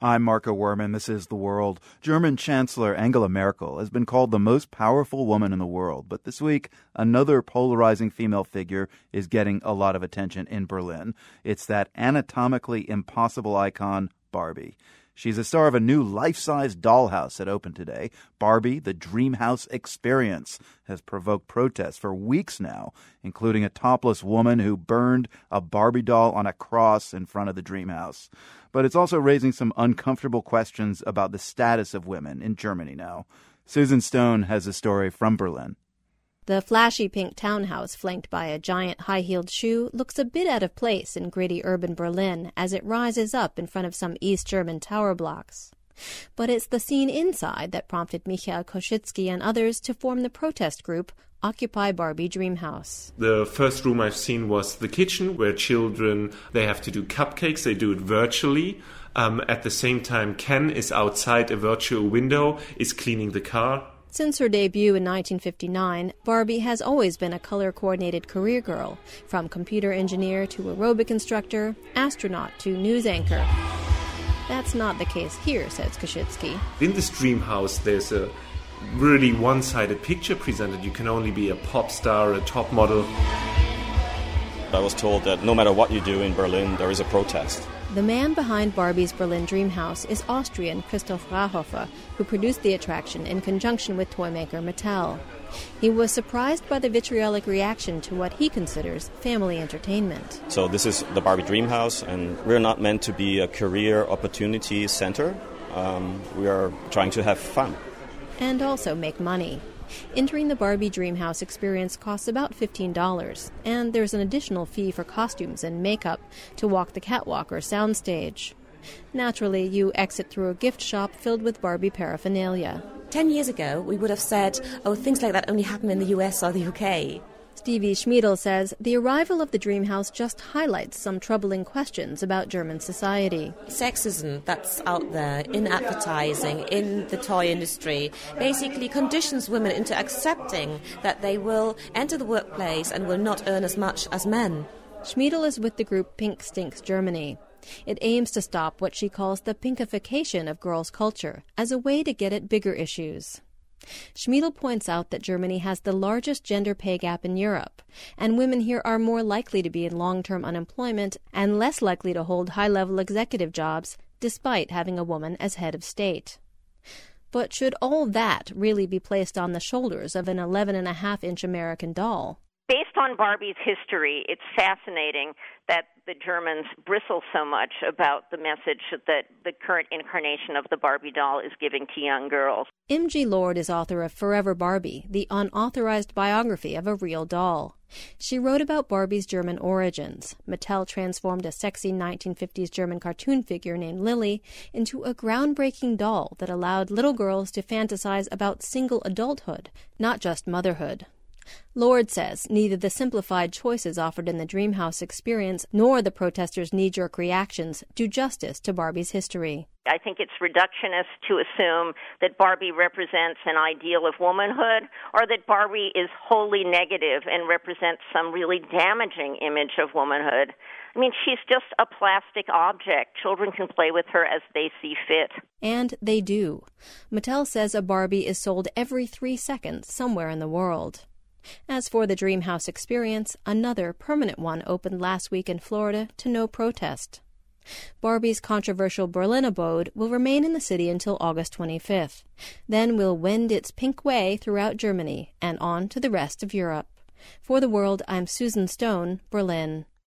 I'm Marco Werman. This is The World. German Chancellor Angela Merkel has been called the most powerful woman in the world. But this week, another polarizing female figure is getting a lot of attention in Berlin. It's that anatomically impossible icon, Barbie. She's a star of a new life-size dollhouse that opened today. Barbie, the Dreamhouse Experience, has provoked protests for weeks now, including a topless woman who burned a Barbie doll on a cross in front of the Dreamhouse. But it's also raising some uncomfortable questions about the status of women in Germany now. Susan Stone has a story from Berlin. The flashy pink townhouse, flanked by a giant high heeled shoe, looks a bit out of place in gritty urban Berlin as it rises up in front of some East German tower blocks. But it's the scene inside that prompted Michael Koschitzky and others to form the protest group Occupy Barbie Dreamhouse. The first room I've seen was the kitchen, where children they have to do cupcakes. They do it virtually. Um, at the same time, Ken is outside a virtual window, is cleaning the car. Since her debut in 1959, Barbie has always been a color coordinated career girl, from computer engineer to aerobic instructor, astronaut to news anchor. That's not the case here, says Koschitzky. In this dream house, there's a really one sided picture presented. You can only be a pop star, a top model. I was told that no matter what you do in Berlin, there is a protest. The man behind Barbie's Berlin Dream House is Austrian Christoph Rahofer, who produced the attraction in conjunction with toymaker Mattel. He was surprised by the vitriolic reaction to what he considers family entertainment. So, this is the Barbie Dream House, and we're not meant to be a career opportunity center. Um, we are trying to have fun. And also make money. Entering the Barbie Dreamhouse experience costs about $15, and there's an additional fee for costumes and makeup to walk the catwalk or soundstage. Naturally, you exit through a gift shop filled with Barbie paraphernalia. Ten years ago, we would have said, oh, things like that only happen in the US or the UK. Stevie Schmiedel says the arrival of the dream house just highlights some troubling questions about German society. Sexism that's out there in advertising, in the toy industry, basically conditions women into accepting that they will enter the workplace and will not earn as much as men. Schmiedel is with the group Pink Stinks Germany. It aims to stop what she calls the pinkification of girls' culture as a way to get at bigger issues. Schmiedel points out that Germany has the largest gender pay gap in Europe, and women here are more likely to be in long term unemployment and less likely to hold high level executive jobs, despite having a woman as head of state. But should all that really be placed on the shoulders of an 11 and a half inch American doll? Based on Barbie's history, it's fascinating that the Germans bristle so much about the message that the current incarnation of the Barbie doll is giving to young girls. M.G. Lord is author of Forever Barbie, the unauthorized biography of a real doll. She wrote about Barbie's German origins. Mattel transformed a sexy 1950s German cartoon figure named Lilli into a groundbreaking doll that allowed little girls to fantasize about single adulthood, not just motherhood. Lord says neither the simplified choices offered in the Dreamhouse experience nor the protesters' knee jerk reactions do justice to Barbie's history. I think it's reductionist to assume that Barbie represents an ideal of womanhood or that Barbie is wholly negative and represents some really damaging image of womanhood. I mean, she's just a plastic object. Children can play with her as they see fit. And they do. Mattel says a Barbie is sold every three seconds somewhere in the world. As for the Dreamhouse experience, another permanent one opened last week in Florida to no protest. Barbie's controversial Berlin abode will remain in the city until August 25th. Then will wend its pink way throughout Germany and on to the rest of Europe. For the world, I'm Susan Stone, Berlin.